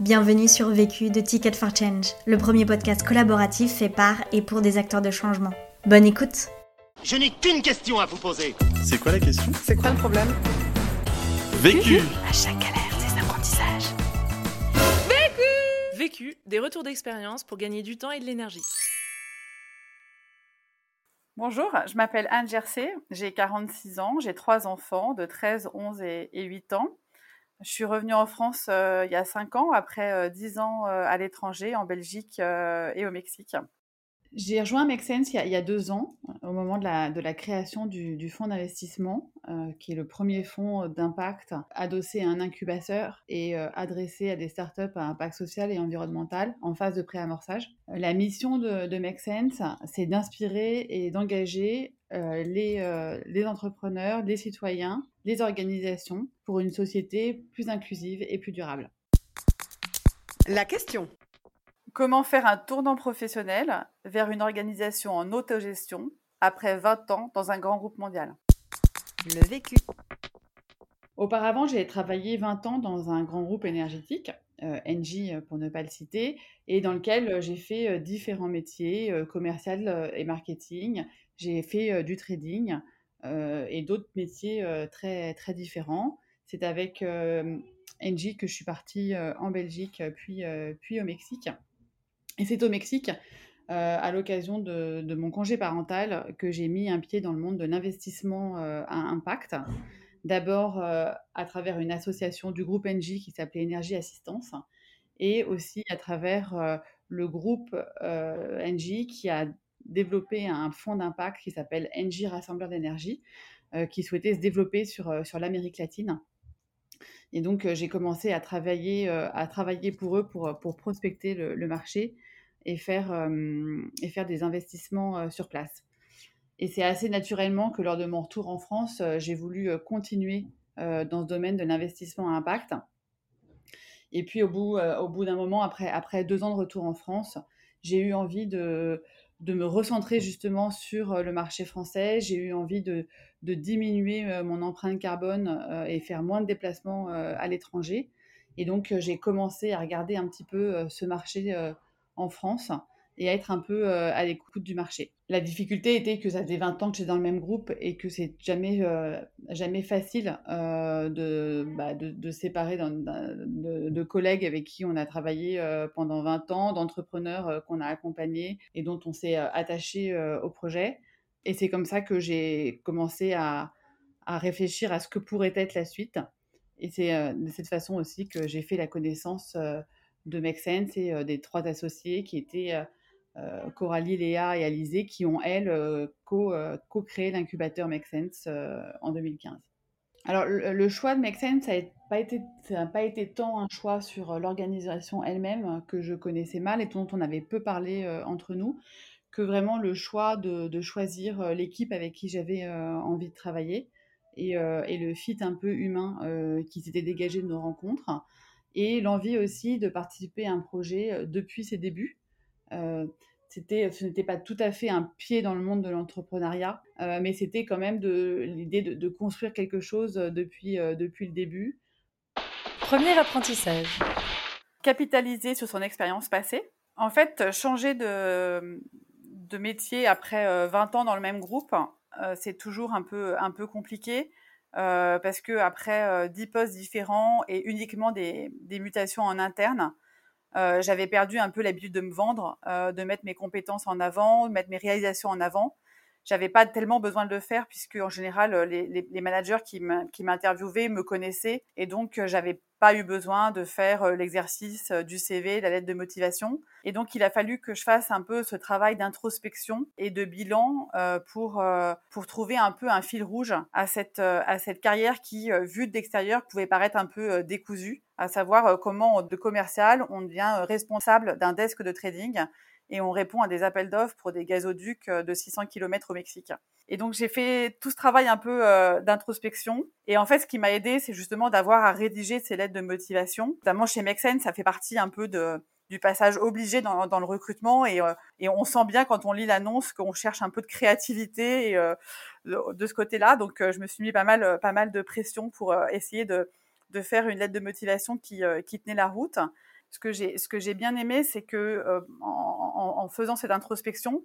Bienvenue sur Vécu de Ticket for Change, le premier podcast collaboratif fait par et pour des acteurs de changement. Bonne écoute Je n'ai qu'une question à vous poser. C'est quoi la question? C'est quoi le problème? Vécu À chaque galère, des apprentissages. Vécu, des retours d'expérience pour gagner du temps et de l'énergie. Bonjour, je m'appelle Anne Gercé, j'ai 46 ans, j'ai trois enfants de 13, 11 et, et 8 ans. Je suis revenue en France euh, il y a 5 ans, après euh, 10 ans euh, à l'étranger, en Belgique euh, et au Mexique. J'ai rejoint Make Sense il y, a, il deux ans, au moment de la, création du, du fonds d'investissement, euh, qui est le premier fonds d'impact adossé à un incubateur et euh, adressé à des startups à impact social et environnemental en phase de préamorçage. Euh, La mission de, de Make c'est d'inspirer et d'engager euh, les, euh, les entrepreneurs, les citoyens, les organisations pour une société plus inclusive et plus durable. La question. Comment faire un tournant professionnel vers une organisation en autogestion après 20 ans dans un grand groupe mondial? Le vécu. Auparavant, j'ai travaillé 20 ans dans un grand groupe énergétique, euh, euh, pour ne pas le citer, et dans lequel j'ai fait différents métiers, euh, commercial et marketing. J'ai fait du trading et d'autres métiers très, très différents. C'est avec Engie que je suis partie en Belgique, puis, puis au Mexique. Et c'est au Mexique, à l'occasion de, mon congé parental, que j'ai mis un pied dans le monde de l'investissement à impact. D'abord à travers une association du groupe Engie qui s'appelait Énergie Assistance, et aussi à travers le groupe Engie qui a développé un fonds d'impact qui s'appelle Engie Rassembleur d'énergie, euh, qui souhaitait se développer sur, euh, sur l'Amérique latine. Et donc, euh, j'ai commencé à travailler, à travailler pour eux pour, pour prospecter le, marché et faire, et faire des investissements sur place. Et c'est assez naturellement que lors de mon retour en France, j'ai voulu continuer dans ce domaine de l'investissement à impact. Et puis au bout, bout d'un moment, après, après deux ans de retour en France, j'ai eu envie de, de me recentrer justement sur euh, le marché français. J'ai eu envie de, diminuer euh, mon empreinte carbone euh, et faire moins de déplacements à l'étranger. Et donc j'ai commencé à regarder un petit peu ce marché en France et à être un peu euh, à l'écoute du marché. La difficulté était que ça faisait 20 ans que j'étais dans le même groupe et que c'est jamais, euh, jamais facile euh, de, bah, de, séparer de, collègues avec qui on a travaillé pendant 20 ans, d'entrepreneurs qu'on a accompagnés et dont on s'est attaché au projet. Et c'est comme ça que j'ai commencé à, à réfléchir à ce que pourrait être la suite. Et c'est de cette façon aussi que j'ai fait la connaissance de Make Sense et des trois associés qui étaient Coralie, Léa et Alizé, qui ont, elles, euh, euh, co-créé l'incubateur Make Sense euh, en 2015. Alors, le, choix de Make Sense, ça n'a pas, été- tant un choix sur euh, l'organisation elle-même euh, que je connaissais mal et dont on avait peu parlé euh, entre nous, que vraiment le choix de, choisir euh, l'équipe avec qui j'avais euh, envie de travailler et, euh, le fit un peu humain euh, qui s'était dégagé de nos rencontres et l'envie aussi de participer à un projet euh, depuis ses débuts. Euh, c'était, ce n'était pas tout à fait un pied dans le monde de l'entrepreneuriat, euh, mais c'était quand même de, l'idée de, de construire quelque chose euh, depuis, euh, depuis le début. Premier apprentissage. Capitaliser sur son expérience passée. En fait, changer de, de métier après euh, 20 ans dans le même groupe, c'est toujours un peu, un peu compliqué. euh, parce que après euh, 10 postes différents et uniquement des, des mutations en interne, euh, j'avais perdu un peu l'habitude de me vendre, euh, de mettre mes compétences en avant, de mettre mes réalisations en avant. J'avais pas tellement besoin de le faire puisque en général euh, les, les, les managers qui m'in- qui m'interviewaient me connaissaient et donc euh, j'avais pas eu besoin de faire euh, l'exercice euh, du CV, de la lettre de motivation. Et donc il a fallu que je fasse un peu ce travail d'introspection et de bilan euh, pour pour trouver un peu un fil rouge à cette à cette carrière qui, vue de l'extérieur, pouvait paraître un peu décousue, à savoir comment de commercial on devient responsable d'un desk de trading et on répond à des appels d'offres pour des gazoducs euh, de 600 km au Mexique. Et donc j'ai fait tout ce travail un peu euh, d'introspection. Et en fait, ce qui m'a aidé, c'est justement d'avoir à rédiger ces lettres de motivation. Notamment chez Mexen, ça fait partie un peu de, du passage obligé dans, dans le recrutement. Et, euh, et, on sent bien quand on lit l'annonce qu'on cherche un peu de créativité et, euh, de, ce côté-là. Donc euh, je me suis mis pas mal, pas mal de pression pour essayer de, de faire une lettre de motivation qui, qui tenait la route. Ce que j'ai, ce que j'ai bien aimé, c'est que en, en, faisant cette introspection,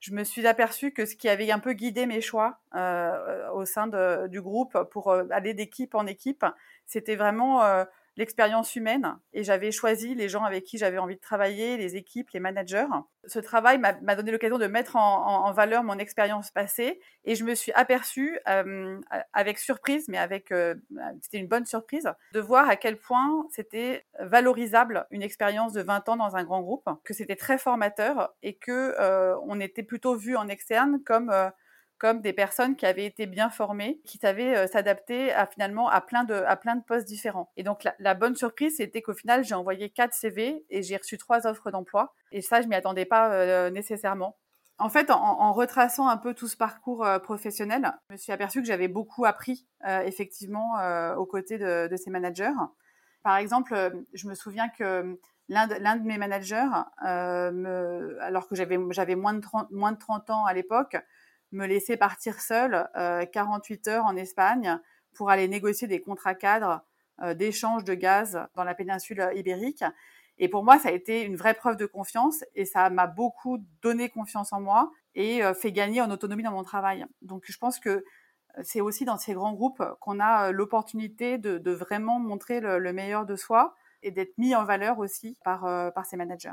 je me suis aperçue que ce qui avait un peu guidé mes choix euh, au sein du groupe pour aller d'équipe en équipe, c'était vraiment euh, l'expérience humaine et j'avais choisi les gens avec qui j'avais envie de travailler, les équipes, les managers. Ce travail m'a donné l'occasion de mettre en, valeur mon expérience passée et je me suis aperçue euh, avec surprise, mais avec euh, c'était une bonne surprise, de voir à quel point c'était valorisable une expérience de 20 ans dans un grand groupe, que c'était très formateur et que euh, on était plutôt vu en externe comme comme des personnes qui avaient été bien formées, qui savaient euh, s'adapter à finalement à plein de à plein de postes différents. Et donc la, bonne surprise, c'était qu'au final, j'ai envoyé quatre CV et j'ai reçu trois offres d'emploi. Et ça, je m'y attendais pas euh, nécessairement. En fait, en, retraçant un peu tout ce parcours euh, professionnel, je me suis aperçue que j'avais beaucoup appris effectivement aux côtés de, ces managers. Par exemple, je me souviens que l'un de, de, mes managers, alors que j'avais moins de 30, moins de 30 ans à l'époque, me laisser partir seule 48 euh, heures en Espagne pour aller négocier des contrats cadres euh, d'échange de gaz dans la péninsule ibérique. Et pour moi, ça a été une vraie preuve de confiance et ça m'a beaucoup donné confiance en moi et euh, fait gagner en autonomie dans mon travail. Donc je pense que c'est aussi dans ces grands groupes qu'on a l'opportunité de, vraiment montrer le, meilleur de soi et d'être mis en valeur aussi par, par ces managers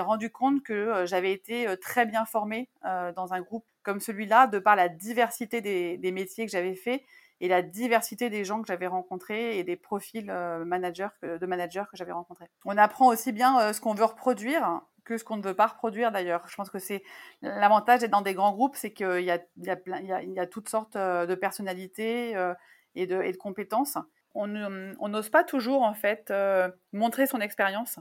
rendu compte que euh, j'avais été euh, très bien formée euh, dans un groupe comme celui-là, de par la diversité des, métiers que j'avais fait et la diversité des gens que j'avais rencontrés et des profils managers de managers que j'avais rencontrés. On apprend aussi bien ce qu'on veut reproduire que ce qu'on ne veut pas reproduire d'ailleurs. Je pense que c'est l'avantage d'être dans des grands groupes, c'est qu'il y a, toutes sortes de personnalités et de compétences. On n'ose pas toujours en fait montrer son expérience.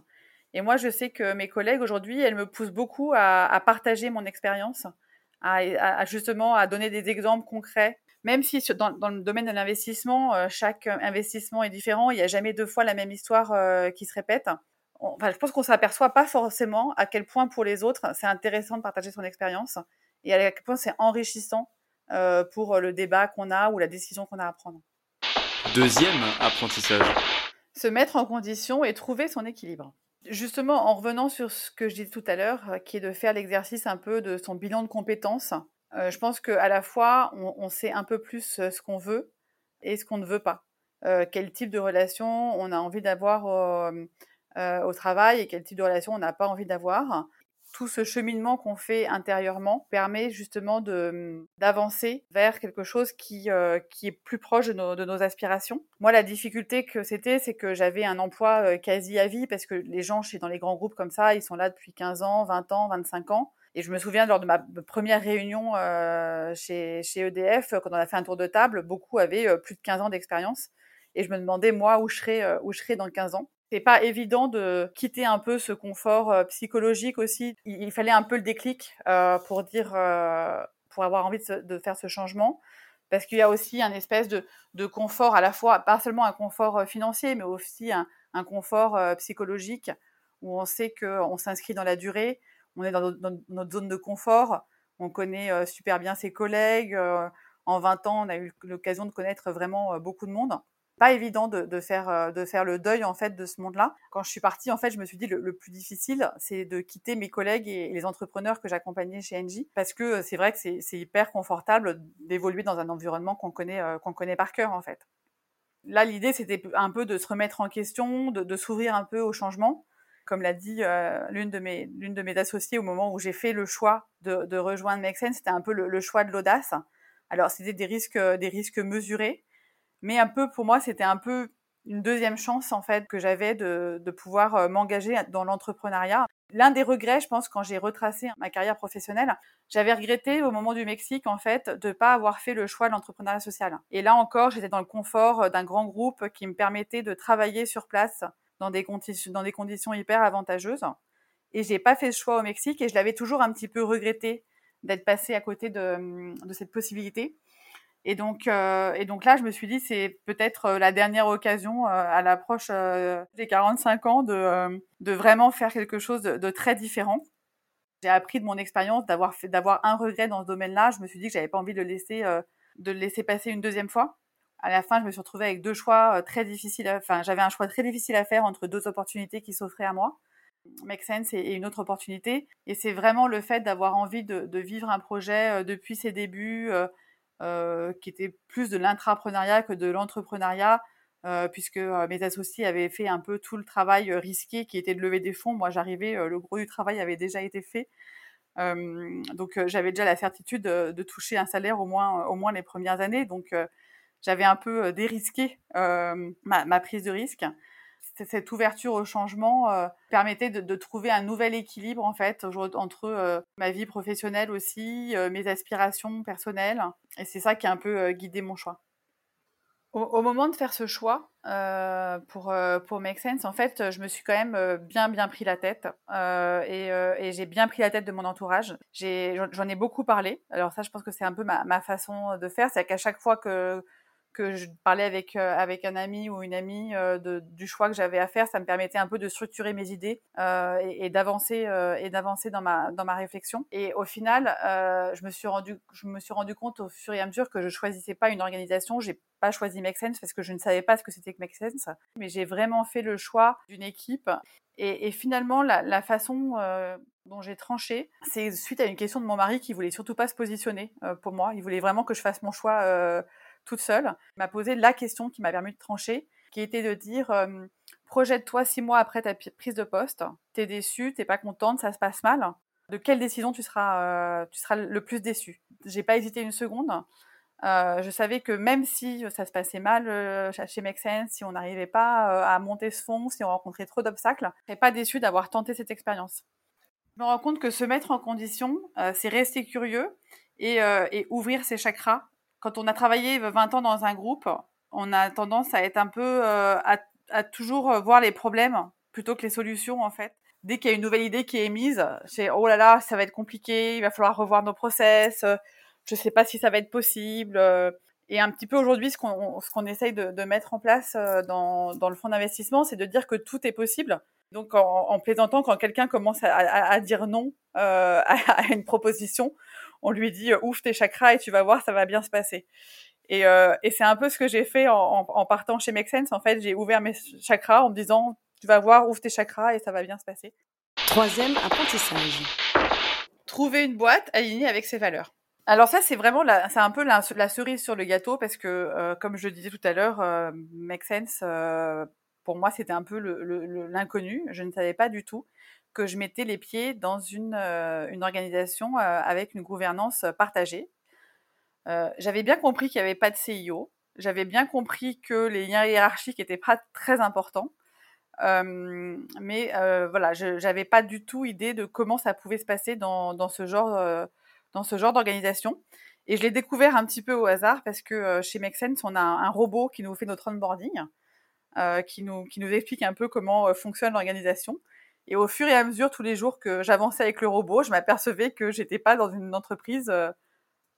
Et moi, je sais que mes collègues aujourd'hui, elles me poussent beaucoup à, partager mon expérience, à, justement à donner des exemples concrets. Même si dans, le domaine de l'investissement, euh, chaque investissement est différent, il n'y a jamais deux fois la même histoire euh, qui se répète. enfin, je pense qu'on s'aperçoit pas forcément à quel point pour les autres c'est intéressant de partager son expérience et à quel point c'est enrichissant euh, pour le débat qu'on a ou la décision qu'on a à prendre. Deuxième apprentissage. Se mettre en condition et trouver son équilibre. Justement, en revenant sur ce que je disais tout à l'heure, euh, qui est de faire l'exercice un peu de son bilan de compétences, euh, je pense qu'à la fois, on, sait un peu plus euh, ce qu'on veut et ce qu'on ne veut pas. quel type de relation on a envie d'avoir au travail et quel type de relation on n'a pas envie d'avoir tout ce cheminement qu'on fait intérieurement permet justement de d'avancer vers quelque chose qui euh, qui est plus proche de nos, aspirations. Moi, la difficulté que c'était, c'est que j'avais un emploi euh, quasi à vie parce que les gens chez dans les grands groupes comme ça, ils sont là depuis 15 ans, 20 ans, 25 ans. Et je me souviens lors de ma première réunion euh, chez, chez EDF, quand on a fait un tour de table, beaucoup avaient plus de 15 ans d'expérience. Et je me demandais, moi, où je serais, où je serais dans 15 ans c'est pas évident de quitter un peu ce confort euh, psychologique aussi. Il, fallait un peu le déclic euh, pour dire, euh, pour avoir envie de, faire ce changement, parce qu'il y a aussi un espèce de, de, confort à la fois, pas seulement un confort financier, mais aussi un, un confort psychologique où on sait qu'on s'inscrit dans la durée, on est dans notre, zone de confort, on connaît super bien ses collègues. en 20 ans, on a eu l'occasion de connaître vraiment beaucoup de monde pas évident de, de, faire euh, de faire le deuil en fait de ce monde-là. Quand je suis partie, en fait, je me suis dit le, le plus difficile, c'est de quitter mes collègues et, les entrepreneurs que j'accompagnais chez Engie, parce que euh, c'est vrai que c'est hyper confortable d'évoluer dans un environnement qu'on connaît euh, par cœur en fait. Là, l'idée c'était un peu de se remettre en question, de, s'ouvrir un peu au changement. Comme l'a dit l'une de mes associées au moment où j'ai fait le choix de, rejoindre Make c'était un peu le, choix de l'audace. Alors c'était des risques mesurés mais un peu, pour moi, c'était un peu une deuxième chance, en fait, que j'avais de, de pouvoir euh, m'engager dans l'entrepreneuriat. L'un des regrets, je pense, quand j'ai retracé ma carrière professionnelle, j'avais regretté au moment du Mexique, en fait, de ne pas avoir fait le choix de l'entrepreneuriat social. Et là encore, j'étais dans le confort euh, d'un grand groupe qui me permettait de travailler sur place dans des, conditions, dans des conditions hyper avantageuses. Et j'ai pas fait ce choix au Mexique et je l'avais toujours un petit peu regretté d'être passé à côté de, de cette possibilité. Et donc, euh, et donc là, je me suis dit, c'est peut-être euh, la dernière occasion euh, à l'approche euh, des 45 ans de, de vraiment faire quelque chose de, de très différent. J'ai appris de mon expérience d'avoir fait, d'avoir un regret dans ce domaine-là. Je me suis dit que j'avais pas envie de le laisser, de le laisser passer une deuxième fois. à la fin, je me suis retrouvée avec deux choix très difficiles. Enfin, j'avais un choix très difficile à faire entre deux opportunités qui s'offraient à moi. Make Sense et, une autre opportunité. Et c'est vraiment le fait d'avoir envie de, vivre un projet depuis ses débuts, qui était plus de l'intrapreneuriat que de l'entrepreneuriat, puisque mes associés avaient fait un peu tout le travail risqué qui était de lever des fonds. Moi, j'arrivais, le gros du travail avait déjà été fait. donc, j'avais déjà la certitude de, toucher un salaire au moins, au moins les premières années. Donc, j'avais un peu dérisqué ma, prise de risque cette ouverture au changement euh, permettait de, trouver un nouvel équilibre en fait entre euh, ma vie professionnelle aussi, euh, mes aspirations personnelles, et c'est ça qui a un peu guidé mon choix. Au, moment de faire ce choix pour pour Make Sense, en fait, je me suis quand même bien bien pris la tête et, j'ai bien pris la tête de mon entourage. j'en ai beaucoup parlé. Alors ça, je pense que c'est un peu ma, ma façon de faire, c'est qu'à chaque fois que que je parlais avec, euh, avec un ami ou une amie euh, de, du choix que j'avais à faire, ça me permettait un peu de structurer mes idées euh, et, d'avancer et d'avancer dans ma, dans ma réflexion. Et au final, je, me suis rendu, je me suis rendu compte au fur et à mesure que je choisissais pas une organisation. J'ai pas choisi Make Sense parce que je ne savais pas ce que c'était que Make Sense, mais j'ai vraiment fait le choix d'une équipe. Et, et finalement, la, la façon dont j'ai tranché, c'est suite à une question de mon mari qui voulait surtout pas se positionner pour moi. Il voulait vraiment que je fasse mon choix toute seule, m'a posé la question qui m'a permis de trancher, qui était de dire projette-toi six mois après ta prise de poste, t'es déçu, t'es pas contente, ça se passe mal. De quelle décision tu seras, tu seras le plus déçu J'ai pas hésité une seconde. je savais que même si ça se passait mal chez Make si on n'arrivait pas à monter ce fond, si on rencontrait trop d'obstacles, je serais pas déçu d'avoir tenté cette expérience. Je me rends compte que se mettre en condition, c'est rester curieux et, et, ouvrir ses chakras quand on a travaillé 20 ans dans un groupe, on a tendance à être un peu euh, à, toujours euh, voir les problèmes plutôt que les solutions en fait. Dès qu'il y a une nouvelle idée qui est émise, c'est oh là là, ça va être compliqué, il va falloir revoir nos process, euh, je sais pas si ça va être possible. Et un petit peu aujourd'hui, ce qu'on qu'on essaye de, mettre en place dans, dans le fonds d'investissement, c'est de dire que tout est possible. Donc en, plaisantant, quand quelqu'un commence à, dire non à, une proposition, on lui dit ouvre tes chakras et tu vas voir, ça va bien se passer. Et, euh, c'est un peu ce que j'ai fait en, partant chez Make Sense. En fait, j'ai ouvert mes chakras en me disant tu vas voir, ouvre tes chakras et ça va bien se passer. Troisième apprentissage. Trouver une boîte alignée avec ses valeurs. Alors ça, c'est vraiment la, c'est un peu la, cerise sur le gâteau parce que, euh, comme je le disais tout à l'heure, euh, Make Sense, pour moi, c'était un peu l'inconnu. Je ne savais pas du tout que je mettais les pieds dans une, euh, organisation euh, avec une gouvernance partagée. Euh, j'avais bien compris qu'il n'y avait pas de CIO. J'avais bien compris que les liens hiérarchiques étaient pas très importants. mais voilà, je n'avais pas du tout idée de comment ça pouvait se passer dans, ce genre, d'organisation. Et je l'ai découvert un petit peu au hasard parce que chez Make Sense, on a un, robot qui nous fait notre onboarding, qui, nous, qui nous explique un peu comment fonctionne l'organisation. Et au fur et à mesure, tous les jours que j'avançais avec le robot, je m'apercevais que j'étais pas dans une entreprise euh,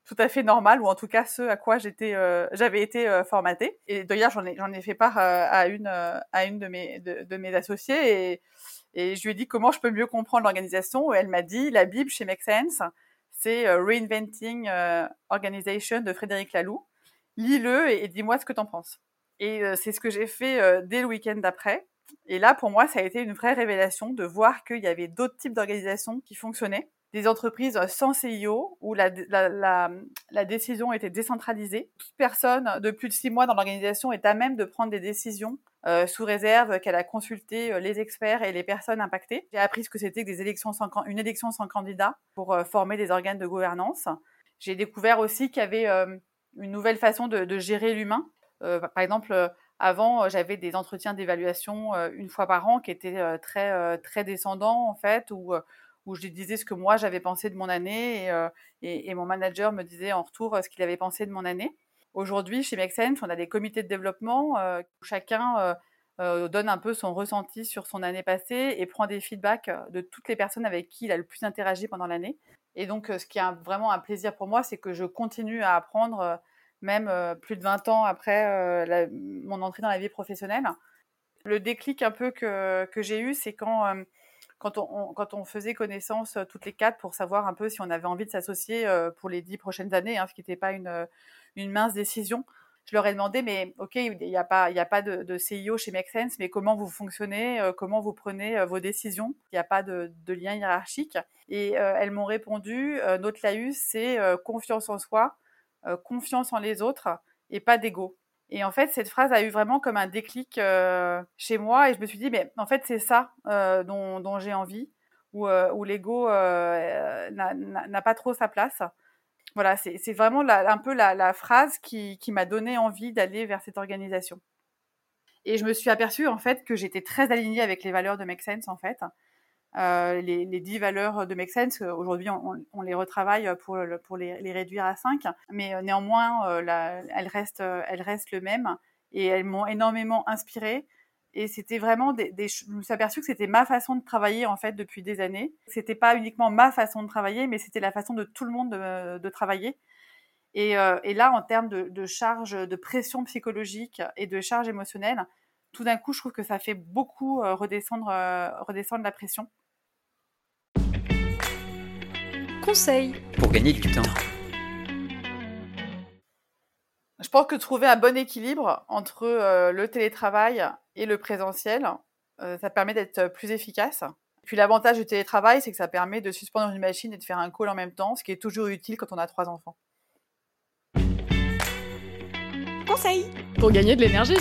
tout à fait normale, ou en tout cas ce à quoi j'étais, euh, j'avais été euh, formatée. Et d'ailleurs, j'en ai, j'en ai fait part à une, à une de mes, de, mes associés, et, et, je lui ai dit comment je peux mieux comprendre l'organisation. Et elle m'a dit la Bible chez Make Sense, c'est Reinventing Organization de Frédéric Laloux. Lis-le et, et dis-moi ce que tu en penses. Et c'est ce que j'ai fait dès le week-end d'après. Et là, pour moi, ça a été une vraie révélation de voir qu'il y avait d'autres types d'organisations qui fonctionnaient. Des entreprises sans CIO, où la, décision était décentralisée. Toute personne de plus de six mois dans l'organisation est à même de prendre des décisions euh, sous réserve qu'elle a consulté euh, les experts et les personnes impactées. J'ai appris ce que c'était des élections sans, une élection sans candidat pour euh, former des organes de gouvernance. J'ai découvert aussi qu'il y avait une nouvelle façon de gérer l'humain. Par exemple, avant, j'avais des entretiens d'évaluation une fois par an qui étaient très, très descendants, en fait, où, où je disais ce que moi j'avais pensé de mon année et, et, mon manager me disait en retour ce qu'il avait pensé de mon année. Aujourd'hui, chez Make on a des comités de développement où chacun donne un peu son ressenti sur son année passée et prend des feedbacks de toutes les personnes avec qui il a le plus interagi pendant l'année. Et donc, ce qui est vraiment un plaisir pour moi, c'est que je continue à apprendre même plus de 20 ans après mon entrée dans la vie professionnelle. Le déclic un peu que, j'ai eu, c'est quand, on, quand on faisait connaissance toutes les quatre pour savoir un peu si on avait envie de s'associer pour les dix prochaines années, hein, ce qui n'était pas une, mince décision. je leur ai demandé, mais ok, il n'y a pas, de, de, CIO chez Make Sense, mais comment vous fonctionnez, euh, comment vous prenez euh, vos décisions? Il n'y a pas de, lien hiérarchique. Et euh, elles m'ont répondu, notre laïus, c'est confiance en soi, confiance en les autres et pas d'ego. Et en fait, cette phrase a eu vraiment comme un déclic chez moi et je me suis dit, mais en fait, c'est ça dont, dont j'ai envie, où, où l'ego n'a pas trop sa place voilà, c'est vraiment un peu la, phrase qui, m'a donné envie d'aller vers cette organisation. Et je me suis aperçue en fait que j'étais très alignée avec les valeurs de Make Sense en fait. Euh, les, dix valeurs de Make Sense, euh, aujourd'hui on, les retravaille pour, les, réduire à cinq, mais euh, néanmoins elles, restent, elles restent le même et elles m'ont énormément inspirée et c'était vraiment des, je me suis aperçue que c'était ma façon de travailler en fait depuis des années. C'était pas uniquement ma façon de travailler, mais c'était la façon de tout le monde de, travailler. Et, là, en termes de, charge, de pression psychologique et de charge émotionnelle, tout d'un coup, je trouve que ça fait beaucoup redescendre la pression. Conseil pour gagner du temps. Je pense que trouver un bon équilibre entre le télétravail et le présentiel, euh, ça permet d'être plus efficace. Puis l'avantage du télétravail, c'est que ça permet de suspendre une machine et de faire un call en même temps, ce qui est toujours utile quand on a trois enfants. Conseil pour gagner de l'énergie.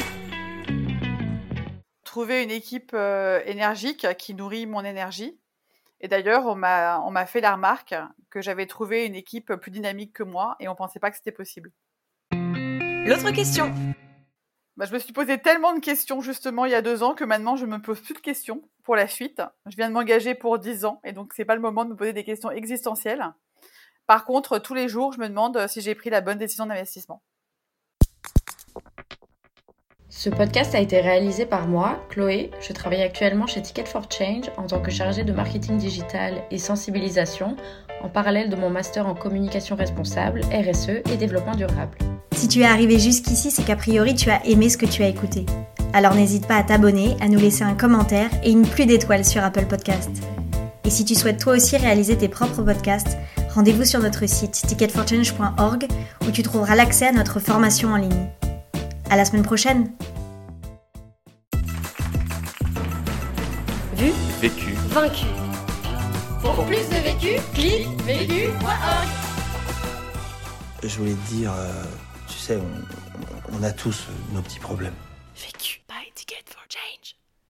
Trouver une équipe euh, énergique qui nourrit mon énergie. Et d'ailleurs, on m'a fait la remarque que j'avais trouvé une équipe plus dynamique que moi et on pensait pas que c'était possible. L'autre question bah, je me suis posé tellement de questions justement il y a deux ans que maintenant je me pose plus de questions pour la suite. Je viens de m'engager pour dix ans et donc c'est pas le moment de me poser des questions existentielles. Par contre, tous les jours, je me demande si j'ai pris la bonne décision d'investissement. Ce podcast a été réalisé par moi, Chloé. Je travaille actuellement chez Ticket for Change en tant que chargée de marketing digital et sensibilisation en parallèle de mon master en communication responsable, RSE et développement durable. Si tu es arrivé jusqu'ici, c'est qu'a priori tu as aimé ce que tu as écouté. Alors n'hésite pas à t'abonner, à nous laisser un commentaire et une pluie d'étoiles sur Apple Podcast. Et si tu souhaites toi aussi réaliser tes propres podcasts, rendez-vous sur notre site ticketforchange.org où tu trouveras l'accès à notre formation en ligne. À la semaine prochaine. Vu, vécu, vaincu. Pour plus de vécu, clique vécu.org. Je voulais te dire. Euh, tu sais, on, a tous nos petits problèmes. Vécu.